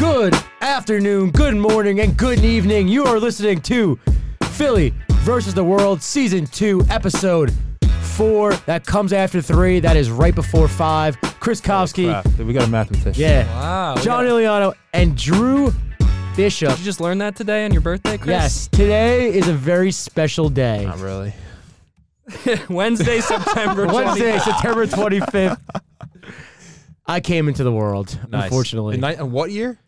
Good afternoon, good morning, and good evening. You are listening to Philly versus the World, Season 2, Episode 4. That comes after 3. That is right before 5. Chris Kowski, Crap, we got a mathematician. yeah, Wow. we John got- Iliano, and Drew Bishop. Did you just learn that today on your birthday, Chris? Yes, today is a very special day. Not really. Wednesday, September 20th. Wednesday, September 25th. I came into the world, Nice. unfortunately. In ni- what year?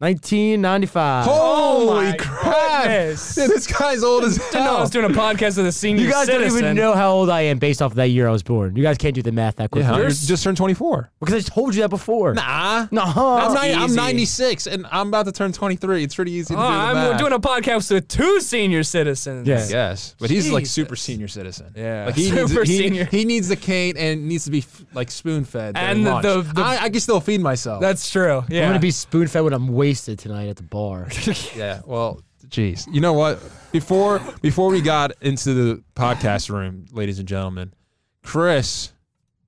1995. Holy oh my crap! Goodness. Dude, this guy's old as Didn't know I was doing a podcast with a senior You guys citizen. don't even know how old I am based off of that year I was born. You guys can't do the math that quickly. Yeah, You're you s- just turned 24. Because I told you that before. Nah. No, I'm, That's ni- I'm 96 and I'm about to turn 23. It's pretty easy to Oh, do the I'm math. doing a podcast with two senior citizens. Yeah. Yes, but he's like super senior citizen. Yeah, like he super needs, he, senior. He needs the cane and needs to be f- like spoon fed. And the- the- the- I, I can still feed myself. That's true. Yeah. I'm going to be spoon fed when I'm wasted tonight at the bar. yeah. Well, jeez. You know what? Before before we got into the podcast room, ladies and gentlemen, Chris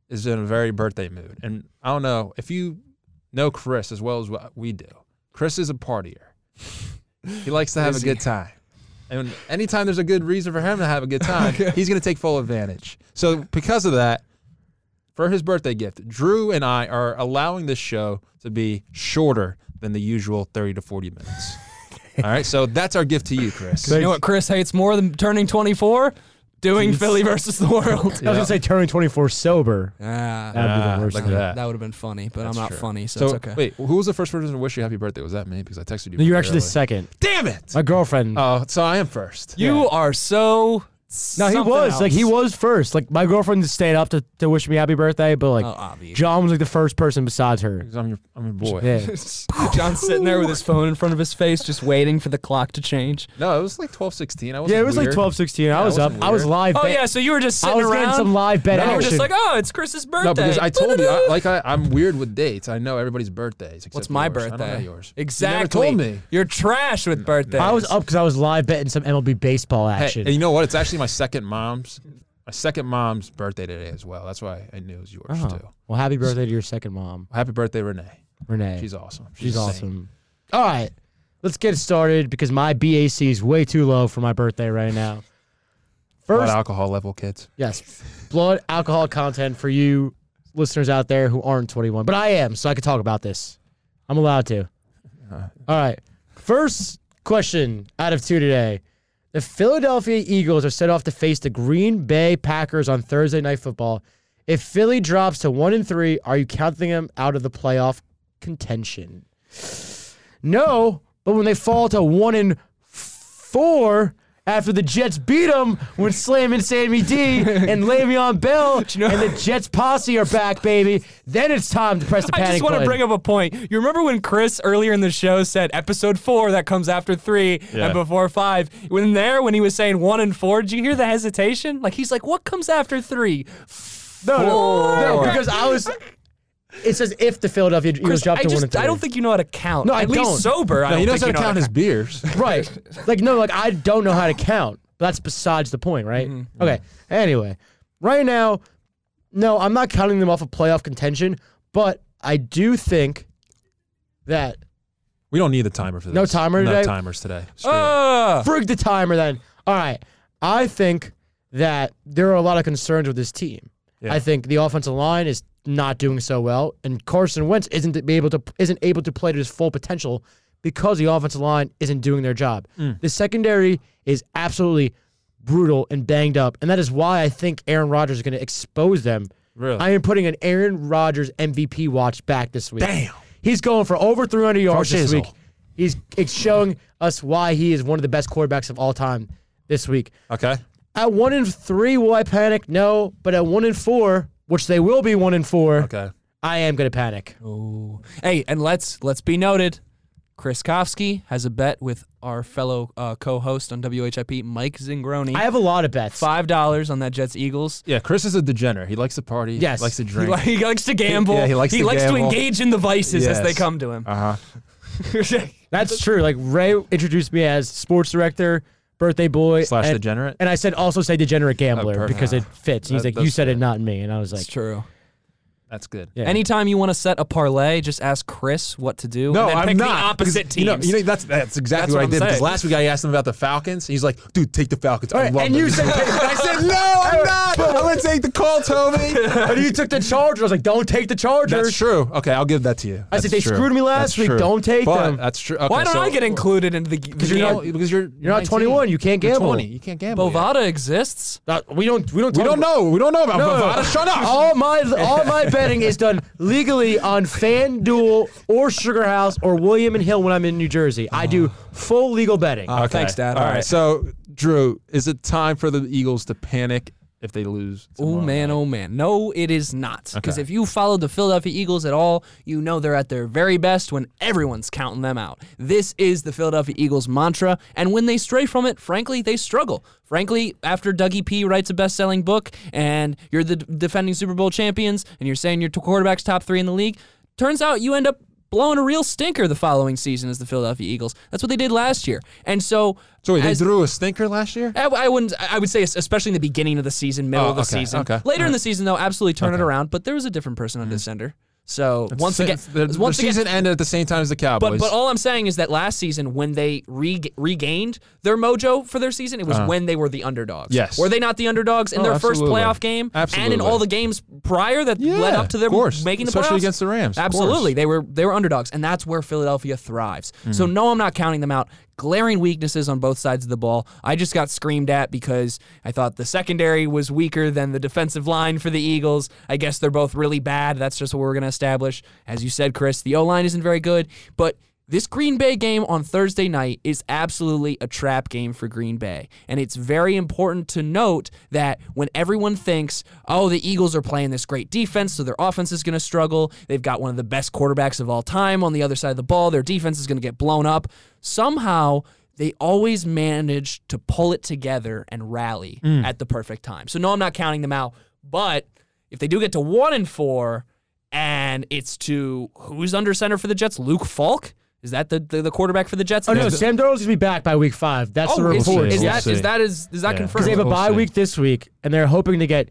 is in a very birthday mood, and I don't know if you know Chris as well as what we do. Chris is a partier. He likes to have a Is he? good time. And anytime there's a good reason for him to have a good time, he's going to take full advantage. So, because of that, for his birthday gift, Drew and I are allowing this show to be shorter than the usual 30 to 40 minutes. All right, so that's our gift to you, Chris. you know what Chris hates more than turning 24? Doing Philly versus the world. I was going to say turning 24 sober. Ah, That would be Ah, the worst look at thing. that. that would have been funny, but That's I'm not true. funny, so, So, it's okay. wait, who was the first person to wish you happy birthday? Was that me? Because I texted you. No, you're pretty actually the second. Damn it! My girlfriend. Oh, so I am first. You are so. No, he something was. Like, he was first. Like, my girlfriend stayed up to, to wish me happy birthday, but, like, Oh, obvious. John was, like, the first person besides her. I'm your, I'm your boy. Yeah. John's sitting there with his phone in front of his face, just waiting for the clock to change. No, it was like twelve sixteen. I wasn't Yeah, it was like twelve sixteen. 12, 16. I was up. wasn't I was weird. live. Oh bet- yeah, so you were just I sitting was around. some live bet and you were action. just like, oh, it's Chris's birthday. No, because I told you, I, like I, I'm weird with dates. I know everybody's birthdays. except What's my yours. I don't birthday? know yours. Exactly. You never told me. You're trash with birthdays. I was up because I was live betting some MLB baseball Hey, action. and you know what? It's actually my second mom's, my second mom's birthday today as well. That's why I knew it was yours Oh. too. Well, happy birthday to your second mom, Happy birthday, Renee. Renee. She's awesome. She's saint. awesome. All right, let's get started because my BAC is way too low for my birthday right now. Blood First, alcohol level, kids. yes, blood alcohol content for you listeners out there who aren't 21, but I am, so I can talk about this. I'm allowed to. Uh, All right. First question out of two today. The Philadelphia Eagles are set off to face the Green Bay Packers on Thursday Night Football. If Philly drops to one and three, are you counting them out of the playoff contention? No, but when they fall to one and four after the Jets beat them when slamming Sammy D and Le'Veon Bell know- and the Jets posse are back, baby, then it's time to press the panic button. I just want to bring up a point. You remember when Chris earlier in the show said episode four that comes after three Yeah. and before five? When there, when he was saying one and four, did you hear the hesitation? Like he's like, what comes after three? No, no, no, because I was. It says if the Philadelphia Eagles Chris, drop I to one just and three. I don't think you know how to count. No, I At least don't. sober. I No, don't he knows how to you know count his beers. right. Like no, like I don't know how to count. That's besides the point, right? Mm-hmm. Okay. Anyway, right now, no, I'm not counting them off of playoff contention, but I do think that We don't need the timer for this. No timer No today? timers today. Screw it. Ah. frig the timer. Then, all right. I think that there are a lot of concerns with this team. Yeah. I think the offensive line is not doing so well, and Carson Wentz isn't be able to isn't able to play to his full potential because the offensive line isn't doing their job. Mm. The secondary is absolutely brutal and banged up, and that is why I think Aaron Rodgers is going to expose them. really? I am putting an Aaron Rodgers MVP watch back this week. Damn. He's going for over 300 yards this shizzle. week. He's it's showing us why he is one of the best quarterbacks of all time this week. Okay. At one in three, will I panic? No, but at one in four, which they will be one and four, Okay. I am going to panic. Ooh. Hey, and let's let's be noted. Chris Kofsky has a bet with our fellow uh, co-host on WHIP, Mike Zingroni. I have a lot of bets. Five dollars on that Jets Eagles. Yeah, Chris is a degenerate. He likes to party. Yes. Likes to He, drink. li- he likes to gamble. Yeah, he likes to gamble. engage in the vices as they Yes. come to him. uh huh. That's true. Like Ray introduced me as sports director, birthday boy, Slash and, degenerate. and I said also say degenerate gambler oh, perfect. because it ah, fits. And he's That like, you does said it, fit. not me. And I was like, It's true. That's good. Yeah. Anytime you want to set a parlay, just ask Chris what to do. No, and then I'm pick not. the opposite because, teams. You know, you know that's that's exactly That's what, what I I'm did. Because last week I asked him about the Falcons. and He's like, "Dude, take the Falcons." I love and them. you said- I said, "No, I'm not. I'm gonna take the Colts, homie." and you took the Chargers. I was like, don't take the Chargers. That's true. Okay, I'll give that to you. I said, they true. screwed me last That's week. true. Don't take but them. That's true. Okay, Why don't so, I get included into the? Because you're game? not- because you're You're not 21. You can't You're gamble. 20. You can't gamble. yet. Bovada exists. Uh, we don't. We don't. We don't know. We don't know about. Bovada. Shut up. All my all my betting is done legally on FanDuel or Sugar House or William and Hill when I'm in New Jersey. I do full legal betting. Oh, thanks, Dad. All All right. right. So, Drew, is it time for the Eagles to panic if they lose? Oh man, night? oh man. No, it is not. Because Okay. if you followed the Philadelphia Eagles at all, you know they're at their very best when everyone's counting them out. This is the Philadelphia Eagles mantra, and when they stray from it, frankly, they struggle. Frankly, after Dougie P writes a best-selling book and you're the defending Super Bowl champions and you're saying your quarterback's top 3 in the league, turns out you end up blowing a real stinker the following season as the Philadelphia Eagles. That's what they did last year. And so So wait, they as- threw a stinker last year. I, I wouldn't. I would say, especially in the beginning of the season, middle Oh, of the okay, season. okay. Later in the season, though, absolutely turn it around. But there was a different person on mm-hmm. descender. So once again, the, the once season again. ended at the same time as the Cowboys. But, but all I'm saying is that last season, when they re- regained their mojo for their season, it was when they were the underdogs. Yes. Were they not the underdogs in Oh, their first playoff game? absolutely. And in all the games prior that Yeah, led up to them making the playoffs. Especially playoffs? against the Rams, Absolutely. They were they were underdogs, and that's where Philadelphia thrives. So Mm-hmm. no, I'm not counting them out. Glaring weaknesses on both sides of the ball. I just got screamed at because I thought the secondary was weaker than the defensive line for the Eagles. I guess they're both really bad. That's just what we're going to establish. As you said, Chris, the O line isn't very good, but this Green Bay game on Thursday night is absolutely a trap game for Green Bay. And it's very important to note that when everyone thinks, oh, the Eagles are playing this great defense, so their offense is going to struggle, they've got one of the best quarterbacks of all time on the other side of the ball, their defense is going to get blown up. Somehow, they always manage to pull it together and rally mm. at the perfect time. So, no, I'm not counting them out. But if they do get to one and four, and it's to who's under center for the Jets? Luke Falk? Is that the, the, the quarterback for the Jets? Oh no, Yeah, Sam Darnold's gonna be back by week five. That's the Oh, is, report. is we'll is that is that is is that Yeah. confirmed? Because they have a We'll bye week this week, and they're hoping to get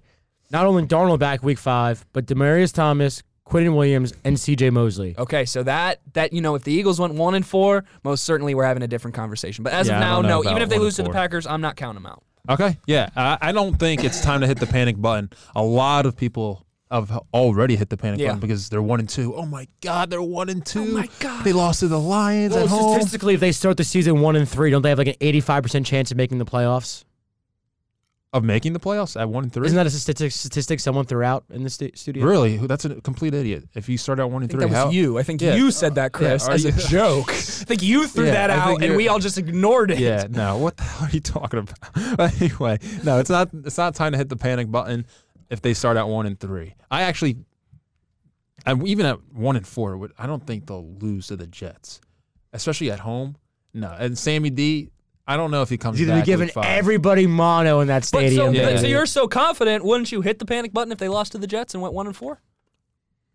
not only Darnold back week five, but Demaryius Thomas, Quinnen Williams, and C.J. Mosley. Okay, so that that you know, if the Eagles went one and four, most certainly we're having a different conversation. But as Yeah, of now, no. Even if they lose to the. Packers, I'm not counting them out. Okay. Yeah. I, I don't think it's time to hit the panic button. A lot of people have already hit the panic Yeah. button because they're one and two. Oh my God, they're one and oh two. Oh my God. They lost to the Lions Well, at home. statistically, if they start the season one and three, don't they have like an eighty-five percent chance of making the playoffs? Of making the playoffs at one and 3 Isn't that a statistic? Statistic someone threw out in the stu- studio. really? That's a complete idiot. If you start out one I and think three, that was how? you. I think Yeah. you said that, Chris, are as a joke. I think you threw Yeah, that out, and we all just ignored it. Yeah, no. What the hell are you talking about? anyway, no, it's not. It's not time to hit the panic button if they start out one and three. I actually, and even at one and four, would- I don't think they'll lose to the Jets, especially at home. No, and Sammy D, I don't know if he comes You're gonna back. be giving everybody mono in that But so, stadium. Yeah. but so you're so confident, wouldn't you hit the panic button if they lost to the Jets and went one and four?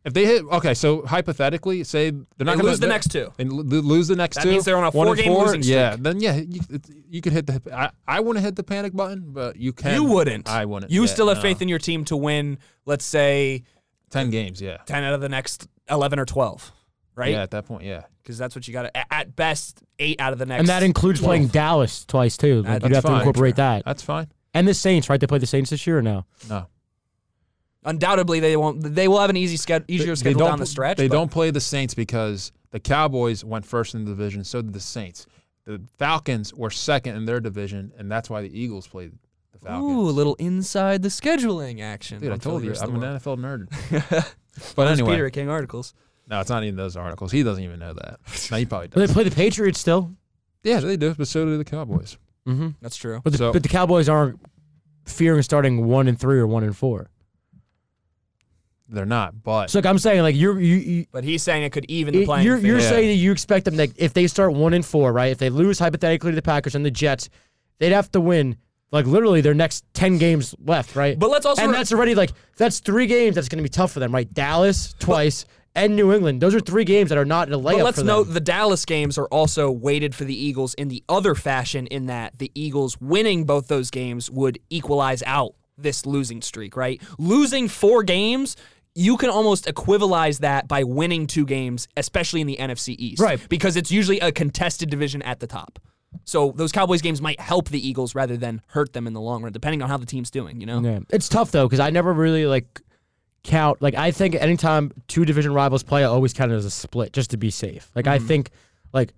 If they hit. Okay, so hypothetically, say they're not They going to lose the next two. and lo- lose the next That two. means they're on a one and four-game four, losing Yeah, then yeah, you, it- you could hit the. I, I wouldn't hit the panic button, but you can. You wouldn't. I wouldn't. You Yeah, still have no. faith in your team to win. Let's say ten games. Yeah. ten out of the next eleven or twelve, right? Yeah, at that point, yeah. because that's what you got to. At best, eight out of the next. and that includes playing Dallas twice too. Like, That's you'd have to fine. incorporate that. That's fine. And the Saints, right? They play the Saints this year or no? No, Undoubtedly, they won't. They will have an easy schedule, easier schedule don't down the pl- stretch. They but- don't play the Saints because the Cowboys went first in the division. So did the Saints. The Falcons were second in their division, and that's why the Eagles played the Falcons. Ooh, a little inside the scheduling action. Dude, I on told you, versus I'm the an World. NFL nerd. but anyway, Peter King Articles. no, it's not even those articles. He doesn't even know that. No, he probably But they play the Patriots still. yeah, they do, but so do the Cowboys. Mm-hmm. That's true. But the, So- but the Cowboys aren't fearing starting one and three or one and four. They're not, but So like I'm saying, like you're you, you But he's saying it could even the it- playing you're, field. you're Yeah. saying that you expect them that if they start one and four, right? If they lose hypothetically to the Packers and the Jets, they'd have to win like literally their next ten games left, right? But let's also and re- that's already like that's three games that's going to be tough for them, right? Dallas twice and New England. Those are three games that are not in a layup. But let's for note the Dallas games are also weighted for the Eagles in the other fashion, in that the Eagles winning both those games would equalize out this losing streak, right? Losing four games you can almost equivalize that by winning two games, especially in the NFC East. Right. Because it's usually a contested division at the top. So those Cowboys games might help the Eagles rather than hurt them in the long run, depending on how the team's doing, you know? Yeah. It's tough though because I never really like count. Like I think anytime two division rivals play, I always count it as a split just to be safe. Like I mm-hmm. think like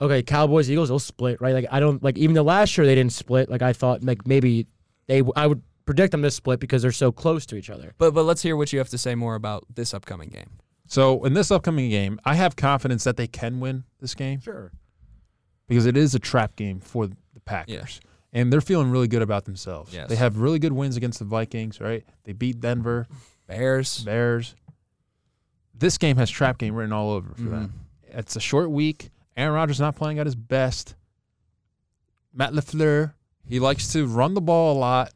okay, Cowboys Eagles they'll split right. Like I don't like even the last year they didn't split. Like I thought like maybe they I would predict them to split because they're so close to each other. But but let's hear what you have to say more about this upcoming game. So in this upcoming game, I have confidence that they can win this game Sure. because it is a trap game for the Packers. And they're feeling really good about themselves. Yes. They have really good wins against the Vikings, right? They beat Denver, Bears. Bears. This game has trap game written all over for Mhm. them. It's a short week. Aaron Rodgers not playing at his best. Matt LaFleur, he likes to run the ball a lot.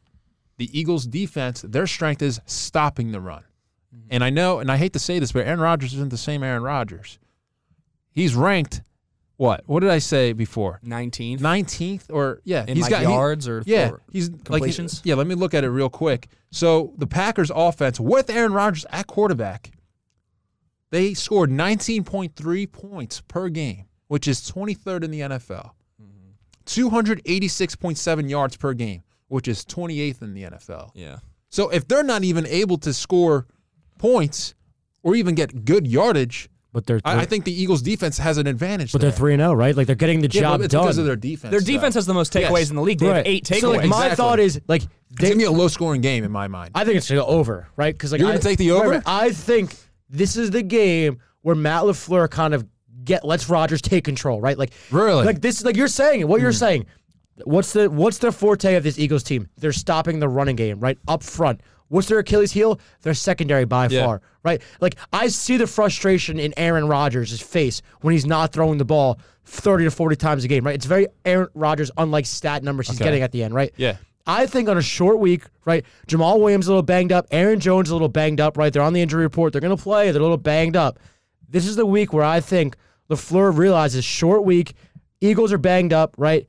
The Eagles' defense, their strength is stopping the run. Mm-hmm. And I know, and I hate to say this, but Aaron Rodgers isn't the same Aaron Rodgers. He's ranked, what? What did I say before? 19th 19th or yeah, in he's like got he- yards or yeah, or- he's like completions? yeah, let me look at it real quick. So the Packers offense with Aaron Rodgers at quarterback, they scored 19.3 points per game, which is 23rd in the NFL. Mm-hmm. 286.7 yards per game, which is 28th in the NFL. yeah. So if they're not even able to score points or even get good yardage, But they're I, I think the Eagles defense has an advantage. but they're three and zero, right? Like they're getting the Yeah, job but it's done. because of their defense. Their defense though. has the most takeaways Yes. in the league. They have eight takeaways. So like, my Exactly. thought is like It's they, gonna be a low scoring game in my mind. I think it's gonna go over, right? Because like You're gonna I- take the over? right, right. I think this is the game where Matt LaFleur kind of get lets Rodgers take control, right? Like Really? like this, like you're saying, what you're hmm. saying. What's the what's the forte of this Eagles team? They're stopping the running game, right up front. What's their Achilles heel? Their secondary by Yeah. far, right? Like I see the frustration in Aaron Rodgers' face when he's not throwing the ball 30 to 40 times a game, right? It's very Aaron Rodgers unlike stat numbers he's Okay. getting at the end, right? Yeah. I think on a short week, right? Jamaal Williams a little banged up, Aaron Jones a little banged up, right? They're on the injury report. They're going to play. They're a little banged up. This is the week where I think LaFleur realizes short week, Eagles are banged up, right?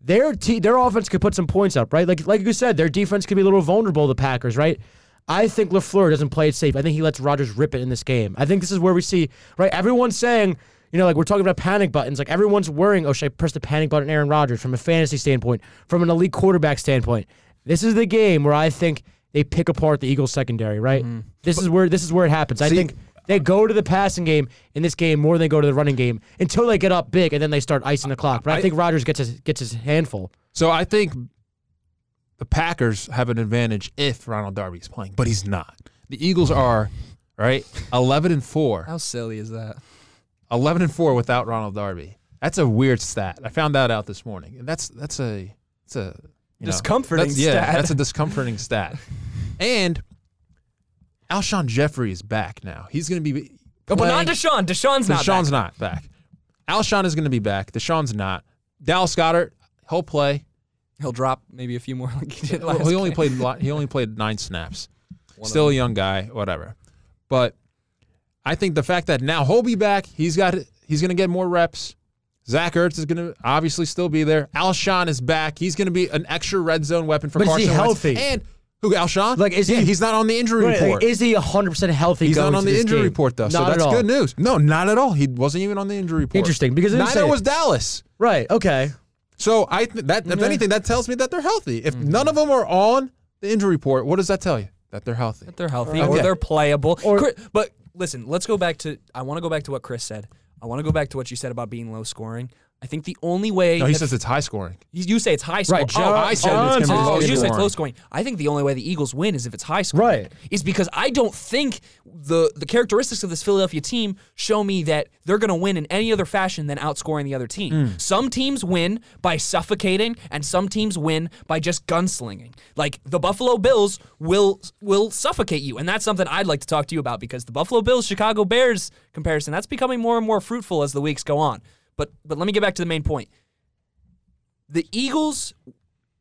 Their te- their offense could put some points up, right? Like like you said, their defense could be a little vulnerable to the Packers, right? I think LaFleur doesn't play it safe. I think he lets Rodgers rip it in this game. I think this is where we see, right? Everyone's saying, you know, like we're talking about panic buttons. Like everyone's worrying, oh, should I press the panic button, Aaron Rodgers, from a fantasy standpoint, from an elite quarterback standpoint? This is the game where I think they pick apart the Eagles secondary, right? Mm-hmm. This is where this is where it happens. I think they go to the passing game in this game more than they go to the running game until they get up big and then they start icing the clock. But I, I- think Rodgers gets his gets his handful. So I think the Packers have an advantage if Ronald Darby's playing, but he's not. The Eagles are right 11 and 4. How silly is that? 11 and 4 without Ronald Darby. That's a weird stat. I found that out this morning. And that's that's a it's a you know, Discomforting that's- yeah, that's a discomforting stat. And Alshon Jeffery is back now. He's going to be Oh, but not playing- DeSean. DeSean's not. Back. DeSean's back. not back. Alshon is going to be back. DeSean's not. Dallas Goedert, he'll play. He'll drop maybe a few more like he did last he only game. played he only played nine snaps. One Still a young guy, whatever. But I think the fact that now he'll be back, he's got he's going to get more reps. Zach Ertz is going to obviously still be there. Alshon is back. He's going to be an extra red zone weapon for But is he Carson Wentz. And who Alshon? Like, is Yeah, he- he's not on the injury Right, like, report. is he 100% healthy He's going not on to the injury game? report though, so that's at all. good news. No, not at all. He wasn't even on the injury report. Interesting, because neither was. Dallas. Right, okay. So I th- that if Yeah. anything that tells me that they're healthy. If Mm-hmm. none of them are on the injury report, what does that tell you? That they're healthy. That they're healthy Okay. or they're playable. Or- Chris- but listen, let's go back to. I want to go back to what Chris said. I want to go back to what you said about being low scoring. I think the only way No, he says it's high scoring. you you say it's high scoring. Right, oh, I said it's gonna be John low Oh, you say close scoring. I think the only way the Eagles win is if it's high scoring. Right. Is because I don't think the the characteristics of this Philadelphia team show me that they're going to win in any other fashion than outscoring the other team. Hmm. Some teams win by suffocating, and some teams win by just gunslinging. Like the Buffalo Bills will will suffocate you, and that's something I'd like to talk to you about because the Buffalo Bills Chicago Bears comparison that's becoming more and more fruitful as the weeks go on. But but let me get back to the main point the Eagles,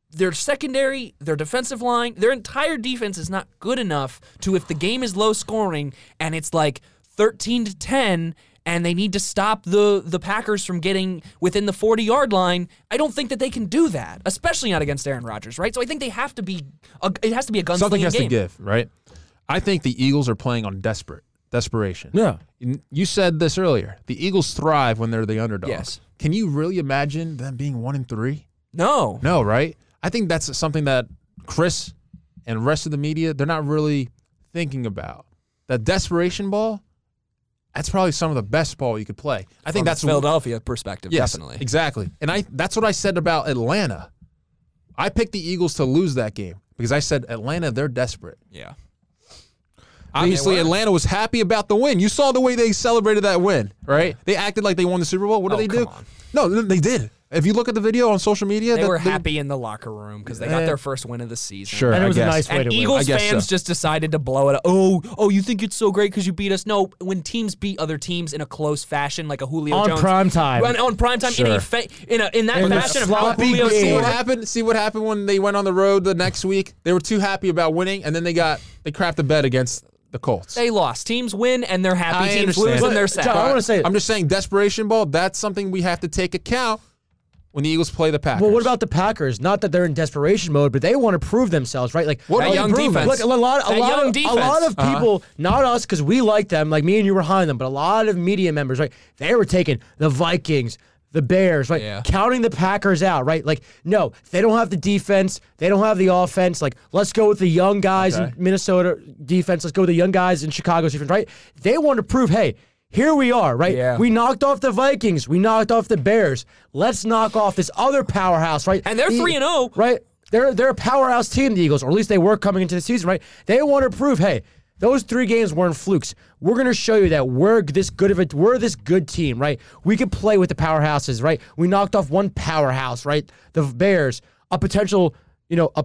their secondary, their defensive line, their entire defense is not good enough to if the game is low scoring and it's like 13 to 10 and they need to stop the the Packers from getting within the 40 yard line, I don't think that they can do that, especially not against Aaron Rodgers, right? So I think they have to be a, it has to be a gunslinging Something has game. to give, right? I think the Eagles are playing on desperate desperation. Yeah. You- said this earlier. The Eagles thrive when they're the underdog. Yes. Can you really imagine them being one and three? No. No, right? I think that's something that Chris and rest of the media they're not really thinking about. That desperation ball, that's probably some of the best ball you could play. I think From that's Philadelphia perspective, Yes, definitely. exactly. And I that's what I said about Atlanta. I picked the Eagles to lose that game because I said Atlanta they're desperate. Yeah. Obviously. Atlanta was happy about the win. You saw the way they celebrated that win, right? They acted like they won the Super Bowl. What Oh, did they do? on. No, they did. If you look at the video on social media, They that- were happy in the locker room because they got Eh. their first win of the season. Sure, And it I was a nice way And to Eagles I guess fans so. just decided to blow it up. Oh, oh, you think it's so great because you beat us? No, when teams beat other teams in a close fashion, like a Julio On Jones, prime time. on, on prime time in a fa- in a in that In fashion of how Julio game. See what happened? See what happened when they went on the road the next week? They were too happy about winning, and then they got they crapped the bed against the Colts. They lost. Teams win and they're happy. I teams understand. lose But, and they're John, sad. I want to say, I'm just saying, desperation ball. That's something we have to take account when the Eagles play the Packers. well, what about the Packers? Not that they're in desperation mode, but they want to prove themselves, right? Like What That are young you proving? defense. Look, a lot, a That lot, young of, defense. a lot of Uh-huh. people, not us, because we like them. Like me and you were high on them, but a lot of media members, right? They were taking the Vikings, the Bears, right? Yeah. Counting the Packers out, right? Like, no, they don't have the defense. They don't have the offense. Like, let's go with the young guys Okay. in Minnesota defense. Let's go with the young guys in Chicago's defense, right? They want to prove, hey. Here we are, right? Yeah. We knocked off the Vikings. We knocked off the Bears. Let's knock off this other powerhouse, right? And they're The- 3 and oh. right? They're they're a powerhouse team, the Eagles, or at least they were coming into the season, right? They want to prove, hey, those three games weren't flukes. We're gonna show you that we're this good of a we're this good team, right? We can play with the powerhouses, right? We knocked off one powerhouse, right? The Bears, a potential, you know, a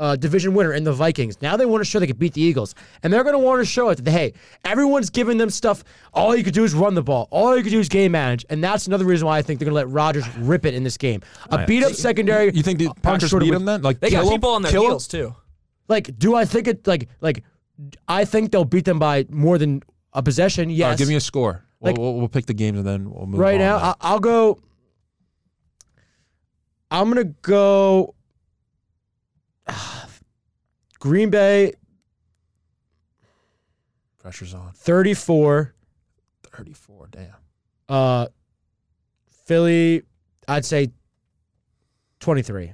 uh, division winner in the Vikings. Now they want to show they could beat the Eagles, and they're going to want to show it that hey, everyone's giving them stuff. All you could do is run the ball. All you could do is game manage, and that's another reason why I think they're going to let Rodgers rip it in this game. A beat up secondary. You think the on Packers short beat with- them then? Like They kill got 'em? people on their Kill 'em? heels too. Like, do I think it like like? I think they'll beat them by more than a possession. All Yes. right, give me a score. We'll, Like- we'll, we'll pick the games and then we'll move right on now. then. I, I'll go. I'm gonna go. Green Bay Pressure's on. 34. 34. Damn. Uh, Philly, I'd say 23.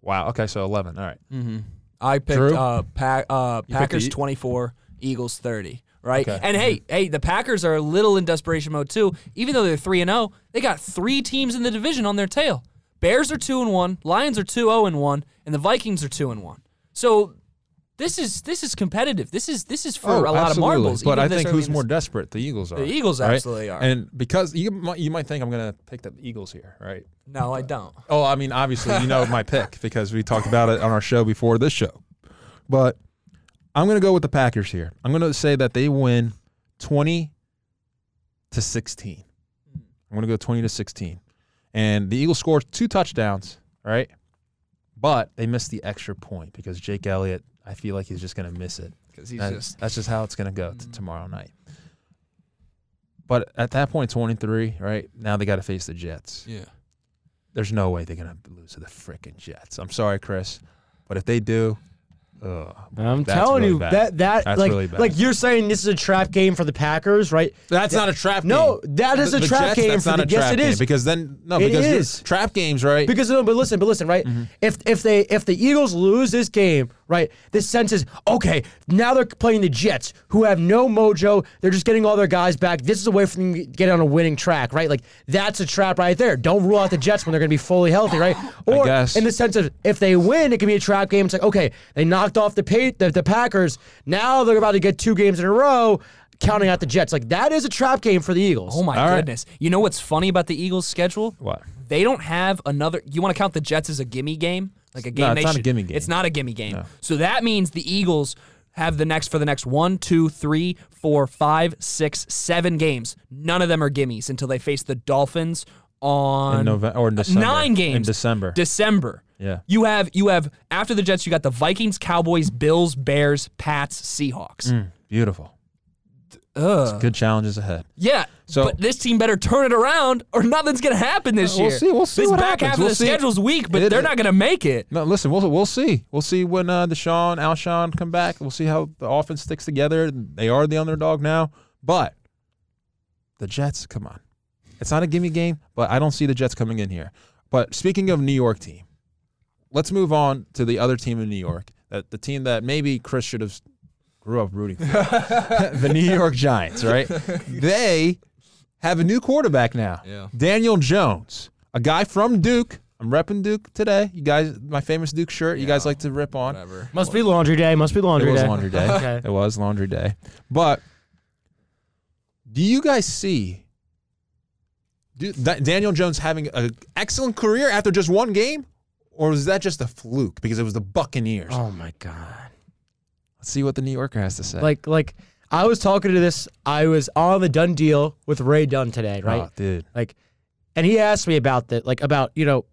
Wow. Okay, so 11. All right. Mm-hmm. I picked Drew? uh, pa- uh, picked Packers the- 24, Eagles 30. Right, Okay. and hey, hey, the Packers are a little in desperation mode too. Even though they're three and zero, they got three teams in the division on their tail. Bears are two and one, Lions are two zero and one, and the Vikings are two and one. So this is this is competitive. This is this is for oh, a lot of Oh, absolutely. marbles. But I think who's more desperate? The Eagles are. The Eagles right? absolutely are. And because you might, you might think I'm going to pick the Eagles here, right? No, I don't. Oh, I mean, obviously, you know my pick because we talked about it on our show before this show. But I'm going to go with the Packers here. I'm going to say that they win 20 to 16. I'm going to go 20 to 16. And the Eagles score two touchdowns, right? But they missed the extra point because Jake Elliott, I feel like he's just going to miss it. Because he's That- just that's just how it's going to go t- tomorrow night. But at that point, 23, right? Now they got to face the Jets yeah. there's no way they're gonna lose to the frickin' Jets. I'm sorry, Chris, but if they do, ugh, I'm That's telling really you bad. that that That's like really bad. like you're saying this is a trap game for the Packers, right? that's not a trap. Game. No, that is The- a trap Jets, game That's for not the- a yes, trap it game is. because then no, It because you're- is. trap games, right? Because no, but listen, but listen, right? Mm-hmm. If if they if the Eagles lose this game, right? This sense is okay. Now they're playing the Jets, who have no mojo. They're just getting all their guys back. This is a way for them to get on a winning track, right? Like that's a trap right there. Don't rule out the Jets when they're going to be fully healthy, right? Or guess. in the sense of if they win, it can be a trap game. It's like okay, they knocked off the pa- the, the Packers. Now they're about to get two games in a row. Counting out the Jets, like that is a trap game for the Eagles. Oh my All right. goodness. You know what's funny about the Eagles' schedule? what? They don't have another. You want to count the Jets as a gimme game, like a game? No, it's not a should- gimme game. It's not a gimme game. No. So that means the Eagles have the next for the next one, two, three, four, five, six, seven games. None of them are gimmies until they face the Dolphins on In November or in December? nine games in December. December. Yeah. You have you have after the Jets, you got the Vikings, Cowboys, Bills, Bears, Pats, Seahawks. Mm, beautiful. Ugh. Good challenges ahead. Yeah. So- but this team better turn it around, or nothing's gonna happen this We'll year. see- we'll see This what back happens. half We'll of the see. schedule's weak, but It- they're not gonna make it. No, listen, we'll we'll see. We'll see when uh, DeSean, Alshon come back. We'll see how the offense sticks together. They are the underdog now, but the Jets, come on, it's not a gimme game. But I don't see the Jets coming in here. But speaking of New York team, let's move on to the other team in New York. That the team that maybe Chris should have grew up rooting for, the New York Giants. Right? They have a new quarterback now. Yeah. Daniel Jones, a guy from Duke. I'm repping Duke today. You guys, my famous Duke shirt. You guys like to rip on. Whatever. Must be laundry day. Must be It laundry was day. laundry day. Okay. It was laundry day. But do you guys see do, that Daniel Jones having an excellent career after just one game? Or was that just a fluke because it was the Buccaneers? Oh my god. Let's see what the New Yorker has to say. Like like I was talking to this. I was on the done deal with Ray Dunn today, right? Oh, dude. Like, and he asked me about that, like about you know,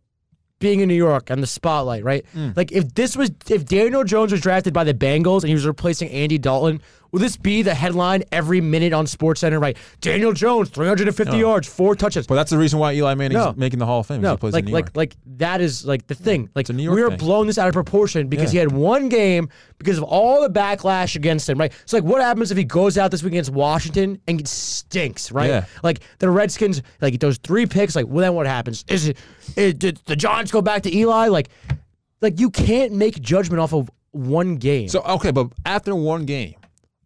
being in New York and the spotlight, right? Mm. Like, if this was if Daniel Jones was drafted by the Bengals and he was replacing Andy Dalton, would this be the headline every minute on SportsCenter? Right? Daniel Jones, 350 No. yards, four touchdowns. But that's the reason why Eli Manning's No. making the Hall of Fame. No, he plays like in New like York. like that is like the thing. Like a New York we are blowing this out of proportion because Yeah. he had one game because of all the backlash against him, right? So like, what happens if he goes out this week against Washington and gets stinks, right? Yeah. Like the Redskins, like he throws three picks. Like, well, then what happens? Is it, it did the Giants go back to Eli? Like, like you can't make judgment off of one game. so okay, but after one game,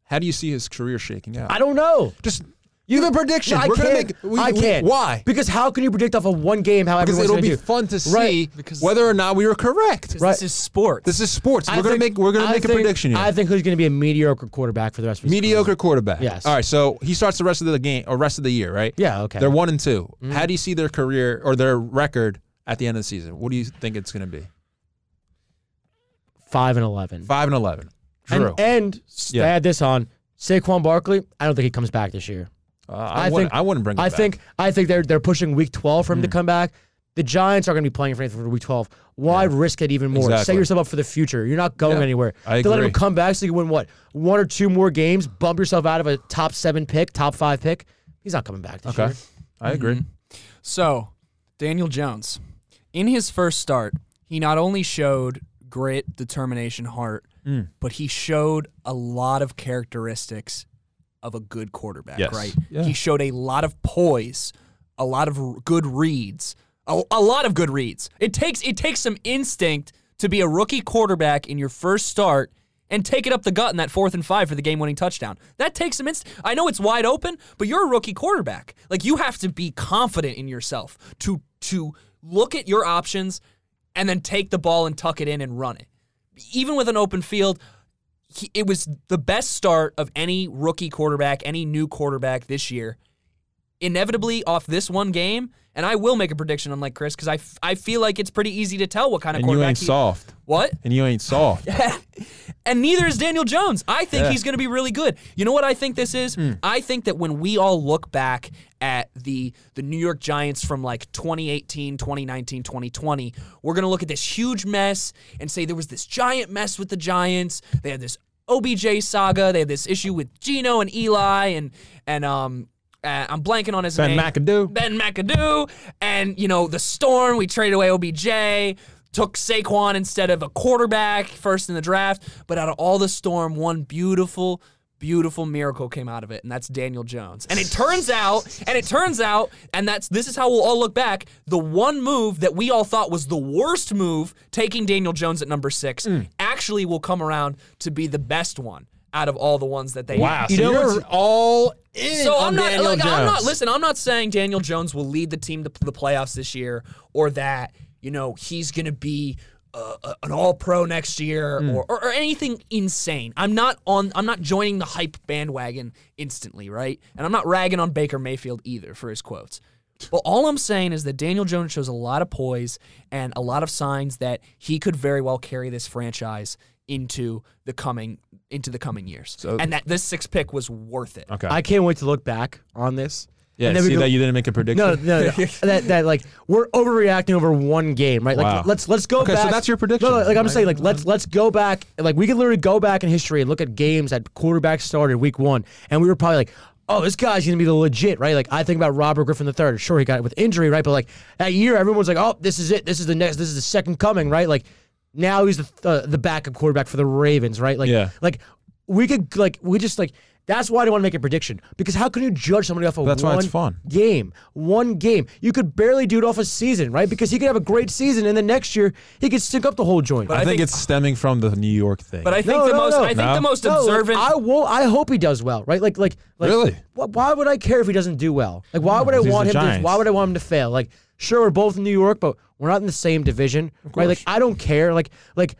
how do you see his career shaking out? I don't know. just you have a prediction. I We're gonna can't. make. We, I we- can't. why? Because how can you predict off of one game how Because everyone's it'll gonna be do? fun to see Right. Because- whether or not we were correct. Right. This is sports. This is sports. I We're gonna make. We're gonna I make a prediction here. I think he's going to be a mediocre quarterback for the rest of the career. Mediocre quarterback. Yes. All right. So he starts the rest of the game or rest of the year, right? Yeah. Okay. They're one and 2 mm-hmm. How do you see their career or their record at the end of the season? What do you think it's going to be? five and eleven. Five and eleven. Drew. And, and s- Yeah. add this on Saquon Barkley. I don't think he comes back this year. Uh, I, I wouldn't, think- I wouldn't bring. Him I back. think I think they're they're pushing week twelve for him to come back. The Giants are going to be playing for anything for week twelve. Why risk it even more? Set yourself up for the future. You're not going Yeah, anywhere. I to let him come back so you can win what one or two more games, bump yourself out of a top seven pick, top five pick. He's not coming back this Okay. year. I agree. So, Daniel Jones, in his first start, he not only showed grit, determination, heart, Mm. but he showed a lot of characteristics of a good quarterback, Yes. right? Yeah. He showed a lot of poise, a lot of r- good reads, a, a lot of good reads. It takes it takes some instinct to be a rookie quarterback in your first start and take it up the gut in that fourth and five for the game-winning touchdown. That takes some instinct. I know it's wide open, but you're a rookie quarterback. Like you have to be confident in yourself to to look at your options and then take the ball and tuck it in and run it. Even with an open field, he, it was the best start of any rookie quarterback, any new quarterback this year. Inevitably, off this one game, and I will make a prediction, unlike Chris, because I, f- I feel like it's pretty easy to tell what kind of And you quarterback ain't he- soft. What? And you ain't soft. and neither is Daniel Jones. I think Yeah. he's going to be really good. You know what I think this is? I think that when we all look back at the the New York Giants from like 2018, 2019, 2020, we're going to look at this huge mess and say there was this giant mess with the Giants. They had this OBJ saga. They had this issue with Geno and Eli and and um uh, I'm blanking on his Ben name. Ben McAdoo. Ben McAdoo, and you know the storm. We traded away OBJ, took Saquon instead of a quarterback first in the draft. But out of all the storm, one beautiful, beautiful miracle came out of it, and that's Daniel Jones. And it turns out, and it turns out, and that's this is how we'll all look back. The one move that we all thought was the worst move, taking Daniel Jones at number six, Hmm. actually will come around to be the best one out of all the ones that they Wow. You so know you're all in so on I'm not Daniel like I'm not listen. I'm not saying Daniel Jones will lead the team to the playoffs this year, or that you know he's going to be uh, uh, an All Pro next year, Hmm. or, or or anything insane. I'm not on. I'm not joining the hype bandwagon instantly, right? And I'm not ragging on Baker Mayfield either for his quotes. But all I'm saying is that Daniel Jones shows a lot of poise and a lot of signs that he could very well carry this franchise into the coming into the coming years, So- and that this sixth pick was worth it. Okay. I can't wait to look back on this Yeah, And see go- that you didn't make a prediction. No, no, no. that that like we're overreacting over one game, right? Like Wow. let's let's go Okay, so back. that's your prediction. No, no, like I'm Right. saying, like let's let's go back. Like we can literally go back in history and look at games that quarterback started week one, and we were probably like. Oh, this guy's gonna be the legit, right? Like I think about Robert Griffin III. Sure, he got it with injury, right? But like that year, everyone's like, "Oh, this is it. This is the next. This is the second coming," right? Like now he's the uh, the backup quarterback for the Ravens, right? Like, Yeah. like we could like we just like that's why I don't want to make a prediction because how can you judge somebody off of That's why one it's fun. game, one game? You could barely do it off a season, right? Because he could have a great season and then next year he could stink up the whole joint. But I, I think, think- it's stemming from the New York thing. But I think No, the no, most no. I think No? the most No, like, observant I will. I hope he does well, right? Like, like, like Really? wh- Why would I care if he doesn't do well? Like, why would I want him? To, why would I want him to fail? Like, sure, we're both in New York, but we're not in the same division, right? Like, I don't care. Like, like.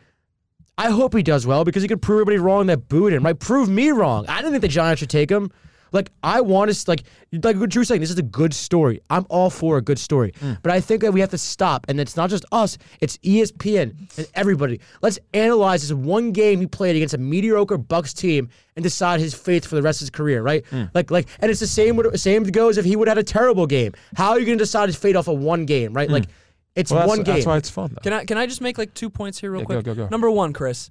I hope he does well because he could prove everybody wrong that booed him, right? Prove me wrong. I didn't think the Giants should take him. Like I want to, like, like what Drew's saying. This is a good story. I'm all for a good story, hmm. but I think that we have to stop, and it's not just us. It's ESPN and everybody. Let's analyze this one game he played against a mediocre Bucs team and decide his fate for the rest of his career, right? Hmm. Like, like, and it's the same. with- Same goes if he would have had a terrible game. How are you going to decide his fate off of one game, right? Hmm. Like, it's well, that's, one game. that's why it's fun. Though. Can I can I just make like two points here real Yeah, go, quick? go, go. Number one, Chris,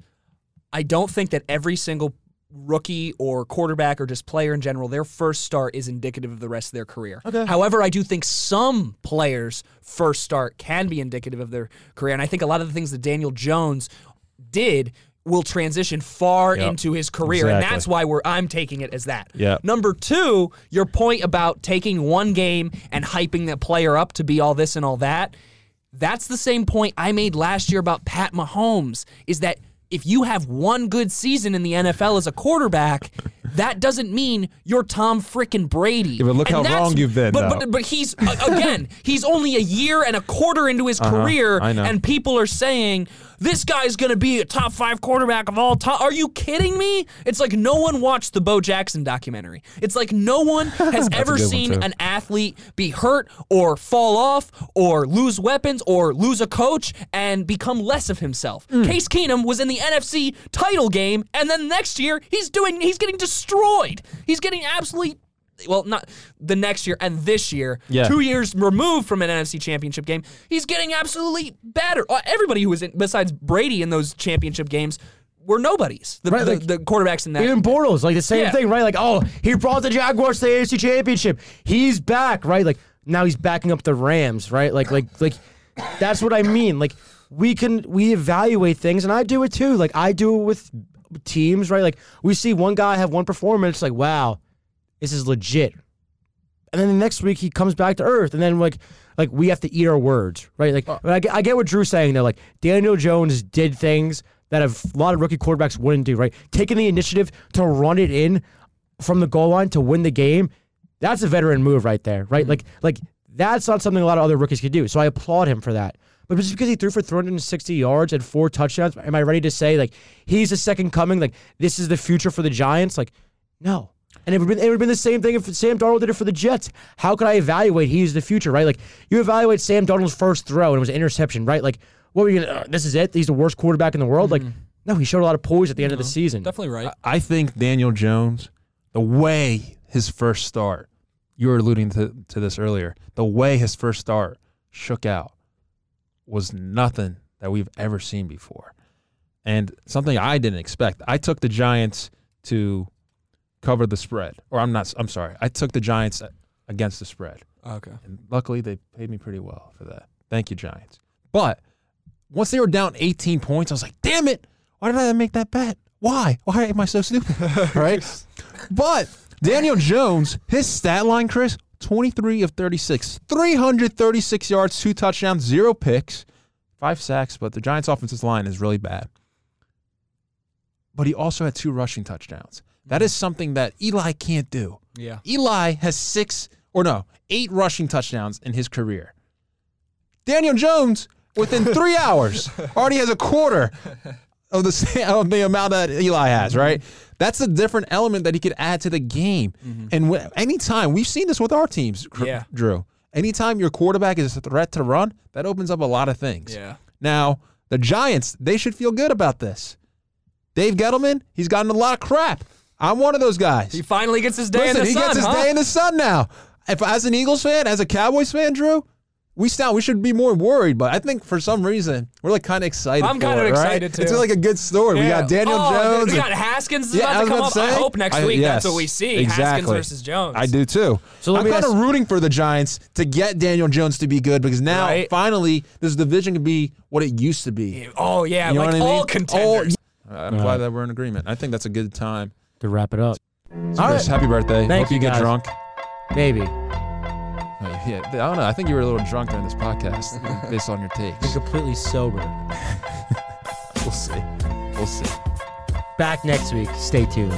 I don't think that every single rookie or quarterback or just player in general, their first start is indicative of the rest of their career. Okay. However, I do think some players' first start can be indicative of their career, and I think a lot of the things that Daniel Jones did will transition far Yep. into his career, and that's why we're I'm taking it as that. Yep. Number two, your point about taking one game and hyping that player up to be all this and all that. That's the same point I made last year about Pat Mahomes is that if you have one good season in the NFL as a quarterback, that doesn't mean you're Tom frickin' Brady. Yeah, but look And how wrong you've been, But, but, but he's, again, he's only a year and a quarter into his career, Uh-huh. I know. and people are saying, this guy's going to be a top five quarterback of all time. Are you kidding me? It's like no one watched the Bo Jackson documentary. It's like no one has ever seen an athlete be hurt or fall off or lose weapons or lose a coach and become less of himself. Hmm. Case Keenum was in the NFC title game, and then next year he's doing he's getting destroyed. He's getting absolutely well, not the next year and this year, Yeah. two years removed from an NFC championship game, he's getting absolutely battered. Uh, Everybody who was in, besides Brady in those championship games were nobodies. The, Right, the, like- the quarterbacks in that. Even Bortles, like the same Yeah. thing, right? Like, oh, he brought the Jaguars to the AFC Championship. He's back, right? Like now he's backing up the Rams, right? Like, like, like that's what I mean. Like we can we evaluate things, and I do it too. Like I do it with teams, right? Like we see one guy have one performance, like wow, this is legit. And then the next week he comes back to earth, and then like like we have to eat our words, right? Like oh. I, get, I get what Drew's saying though. Like Daniel Jones did things that a lot of rookie quarterbacks wouldn't do, right? Taking the initiative to run it in from the goal line to win the game, that's a veteran move right there, right? Mm-hmm. Like like that's not something a lot of other rookies could do. So I applaud him for that. But just because he threw for 360 yards and four touchdowns, am I ready to say like he's the second coming? Like this is the future for the Giants? Like no. And it would have been, it would have been the same thing if Sam Darnold did it for the Jets. How could I evaluate he's the future, right? Like you evaluate Sam Darnold's first throw and it was an interception, right? Like what were you gonna? Uh, this is it. He's the worst quarterback in the world. Like no, he showed a lot of poise at the end of the season. Definitely right. I think Daniel Jones, the way his first start, you were alluding to, to this earlier, the way his first start shook out was nothing that we've ever seen before. And something I didn't expect. I took the Giants to cover the spread. Or I'm not I'm sorry. I took the Giants uh, against the spread. Okay. And luckily they paid me pretty well for that. Thank you, Giants. But once they were down 18 points, I was like, damn it, why did I make that bet? Why? Why am I so stupid? right? But Daniel Jones, his stat line, Chris, 23 of 36, 336 yards, two touchdowns, zero picks, five sacks, but the Giants' offensive line is really bad. But he also had two rushing touchdowns. That is mm-hmm. something that Eli can't do. Yeah. Eli has six or no, eight rushing touchdowns in his career. Daniel Jones, within three hours, already has a quarter of the of the amount that Eli has. Right, mm-hmm. that's a different element that he could add to the game. Mm-hmm. And wh- anytime we've seen this with our teams, Yeah. Drew. Anytime your quarterback is a threat to run, that opens up a lot of things. Yeah. Now the Giants, they should feel good about this. Dave Gettleman, he's gotten a lot of crap. I'm one of those guys. He finally gets his day Listen, in the he sun, He gets his huh? day in the sun now. if as an Eagles fan, as a Cowboys fan, Drew, we sound we should be more worried. But I think for some reason we're like kind of excited. I'm kinda it, right? excited, too. It's like a good story. We got Daniel Oh, Jones. We got Haskins is Yeah, I about to come up. to I hope next I- week yes, that's what we see. exactly. Haskins versus Jones. I do too. So I'm kind of rooting for the Giants to get Daniel Jones to be good because now Right. finally this division can be what it used to be. Oh yeah, You know like what I mean? all contenders. All- I'm glad that we're in agreement. I think that's a good time. To wrap it up. So Chris, happy birthday. Thank Hope you, you, get guys. drunk. Maybe. Yeah, I don't know. I think you were a little drunk during this podcast based on your takes. Completely sober. We'll see. We'll see. Back next week. Stay tuned.